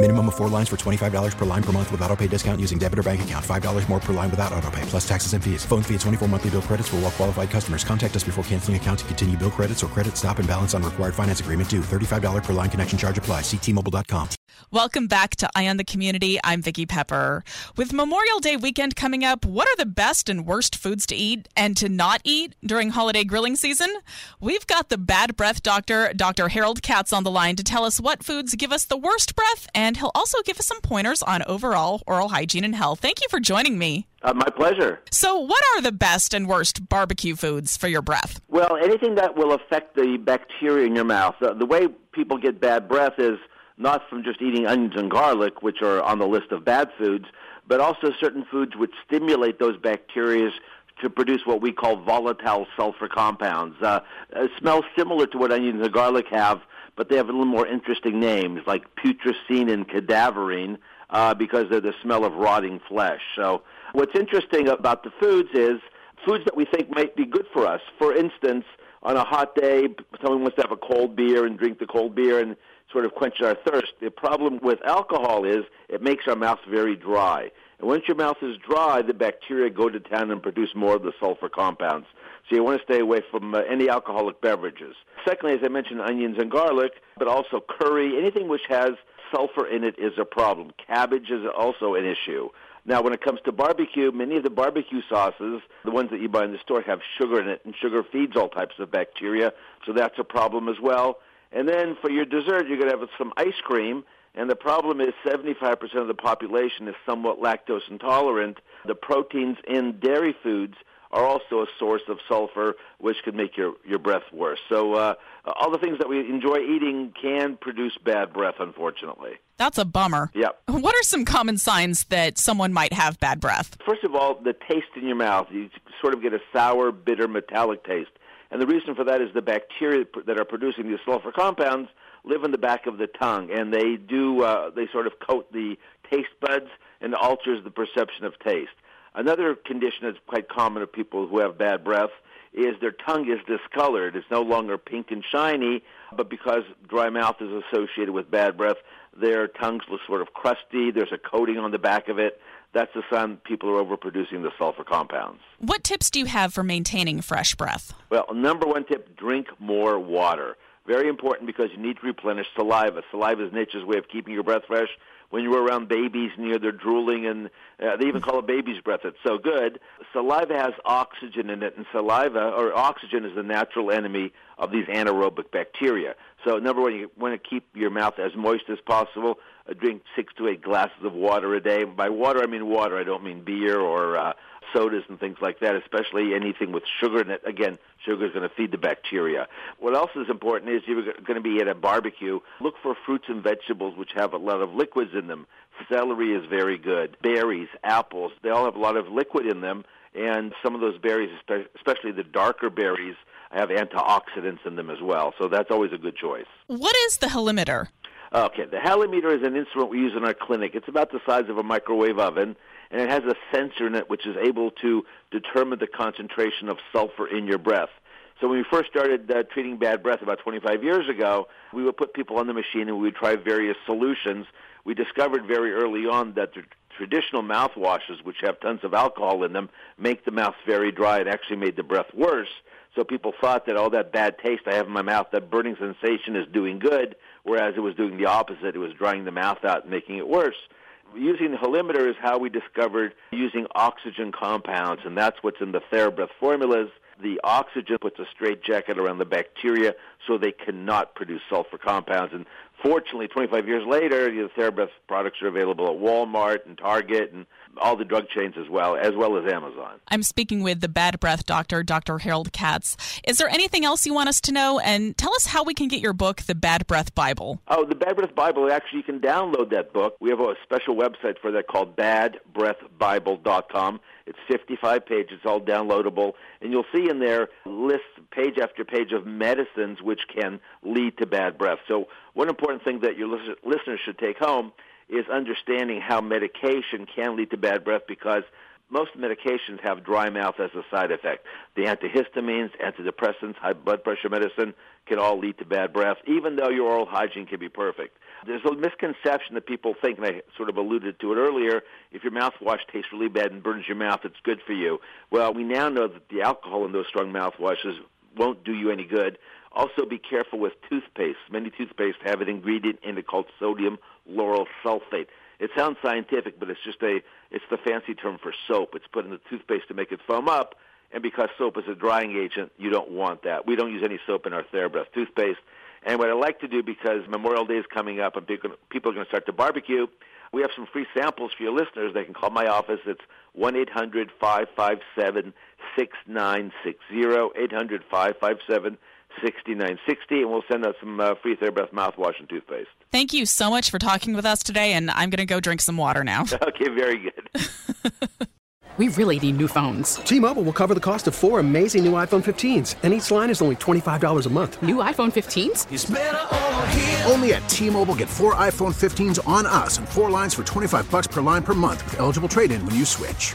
Minimum of four lines for $25 per line per month with auto pay discount using debit or bank account. $5 more per line without auto pay, plus taxes and fees. Phone fee at 24 monthly bill credits for all well qualified customers. Contact us before canceling account to continue bill credits or credit stop and balance on required finance agreement due. $35 per line connection charge apply. Ctmobile.com. Welcome back to Eye on the Community. I'm Vicki Pepper. With Memorial Day weekend coming up, what are the best and worst foods to eat and to not eat during holiday grilling season? We've got the bad breath doctor, Dr. Harold Katz, on the line to tell us what foods give us the worst breath, and he'll also give us some pointers on overall oral hygiene and health. Thank you for joining me. Uh, my pleasure. So, what are the best and worst barbecue foods for your breath? Well, anything that will affect the bacteria in your mouth. The, the way people get bad breath is not from just eating onions and garlic, which are on the list of bad foods, but also certain foods which stimulate those bacteria to produce what we call volatile sulfur compounds. Uh, it smells similar to what onions and garlic have, but they have a little more interesting names like putrescine and cadaverine uh, because they're the smell of rotting flesh. So, what's interesting about the foods is foods that we think might be good for us. For instance, on a hot day, someone wants to have a cold beer and drink the cold beer and sort of quench our thirst. The problem with alcohol is it makes our mouth very dry. And once your mouth is dry, the bacteria go to town and produce more of the sulfur compounds. So you want to stay away from uh, any alcoholic beverages. Secondly, as I mentioned, onions and garlic, but also curry, anything which has sulfur in it is a problem. Cabbage is also an issue. Now, when it comes to barbecue, many of the barbecue sauces, the ones that you buy in the store, have sugar in it, and sugar feeds all types of bacteria, so that's a problem as well. And then for your dessert, you're going to have some ice cream. And the problem is 75% of the population is somewhat lactose intolerant. The proteins in dairy foods are also a source of sulfur, which could make your, your breath worse. So uh, all the things that we enjoy eating can produce bad breath, unfortunately. That's a bummer. Yep. What are some common signs that someone might have bad breath? First of all, the taste in your mouth. You sort of get a sour, bitter, metallic taste. And the reason for that is the bacteria that are producing these sulfur compounds live in the back of the tongue, and they do uh, they sort of coat the taste buds and alters the perception of taste. Another condition that's quite common of people who have bad breath is their tongue is discolored. It's no longer pink and shiny, but because dry mouth is associated with bad breath, their tongues look sort of crusty. There's a coating on the back of it. That's a sign people are overproducing the sulfur compounds. What tips do you have for maintaining fresh breath? Well, number one tip drink more water. Very important because you need to replenish saliva. Saliva is nature's way of keeping your breath fresh. When you're around babies and you're they're drooling and uh, they even call it baby's breath. It's so good. Saliva has oxygen in it, and saliva or oxygen is the natural enemy of these anaerobic bacteria. So number one, you want to keep your mouth as moist as possible. Uh, drink six to eight glasses of water a day. By water, I mean water. I don't mean beer or uh, sodas and things like that, especially anything with sugar in it. Again, sugar is going to feed the bacteria. What else is important is you're going to be at a barbecue. Look for fruits and vegetables which have a lot of liquids in them. Celery is very good. Berries, apples, they all have a lot of liquid in them. And some of those berries, especially the darker berries, have antioxidants in them as well. So that's always a good choice. What is the halimeter? Okay, the halimeter is an instrument we use in our clinic. It's about the size of a microwave oven, and it has a sensor in it which is able to determine the concentration of sulfur in your breath. So when we first started uh, treating bad breath about 25 years ago, we would put people on the machine and we would try various solutions. We discovered very early on that the traditional mouthwashes, which have tons of alcohol in them, make the mouth very dry and actually made the breath worse. So people thought that all that bad taste I have in my mouth, that burning sensation is doing good, whereas it was doing the opposite. It was drying the mouth out and making it worse. Using the halimeter is how we discovered using oxygen compounds, and that's what's in the TheraBreath formulas. The oxygen puts a straitjacket around the bacteria so they cannot produce sulfur compounds. And fortunately, 25 years later, the TheraBreath products are available at Walmart and Target and all the drug chains as well, as well as Amazon. I'm speaking with the bad breath doctor, Dr. Harold Katz. Is there anything else you want us to know? And tell us how we can get your book, The Bad Breath Bible. Oh, the Bad Breath Bible, actually, you can download that book. We have a special website for that called badbreathbible.com. It's 55 pages, all downloadable, and you'll see in there lists page after page of medicines which can lead to bad breath. So, one important thing that your listeners should take home is understanding how medication can lead to bad breath because most medications have dry mouth as a side effect. The antihistamines, antidepressants, high blood pressure medicine can all lead to bad breath, even though your oral hygiene can be perfect. There's a misconception that people think, and I sort of alluded to it earlier, if your mouthwash tastes really bad and burns your mouth, it's good for you. Well, we now know that the alcohol in those strong mouthwashes won't do you any good. Also, be careful with toothpaste. Many toothpaste have an ingredient in it called sodium lauryl sulfate. It sounds scientific, but it's just a it's the fancy term for soap. It's put in the toothpaste to make it foam up, and because soap is a drying agent, you don't want that. We don't use any soap in our TheraBreath toothpaste. And what I like to do because Memorial Day is coming up and people are going to start to barbecue, we have some free samples for your listeners. They can call my office. It's one eight hundred five five seven six nine six zero eight hundred five five seven 6960, and we'll send out some uh, free TheraBreath mouthwash and toothpaste. Thank you so much for talking with us today, and I'm going to go drink some water now. okay, very good. we really need new phones. T-Mobile will cover the cost of four amazing new iPhone 15s, and each line is only $25 a month. New iPhone 15s? Only at T-Mobile get four iPhone 15s on us and four lines for 25 bucks per line per month with eligible trade-in when you switch.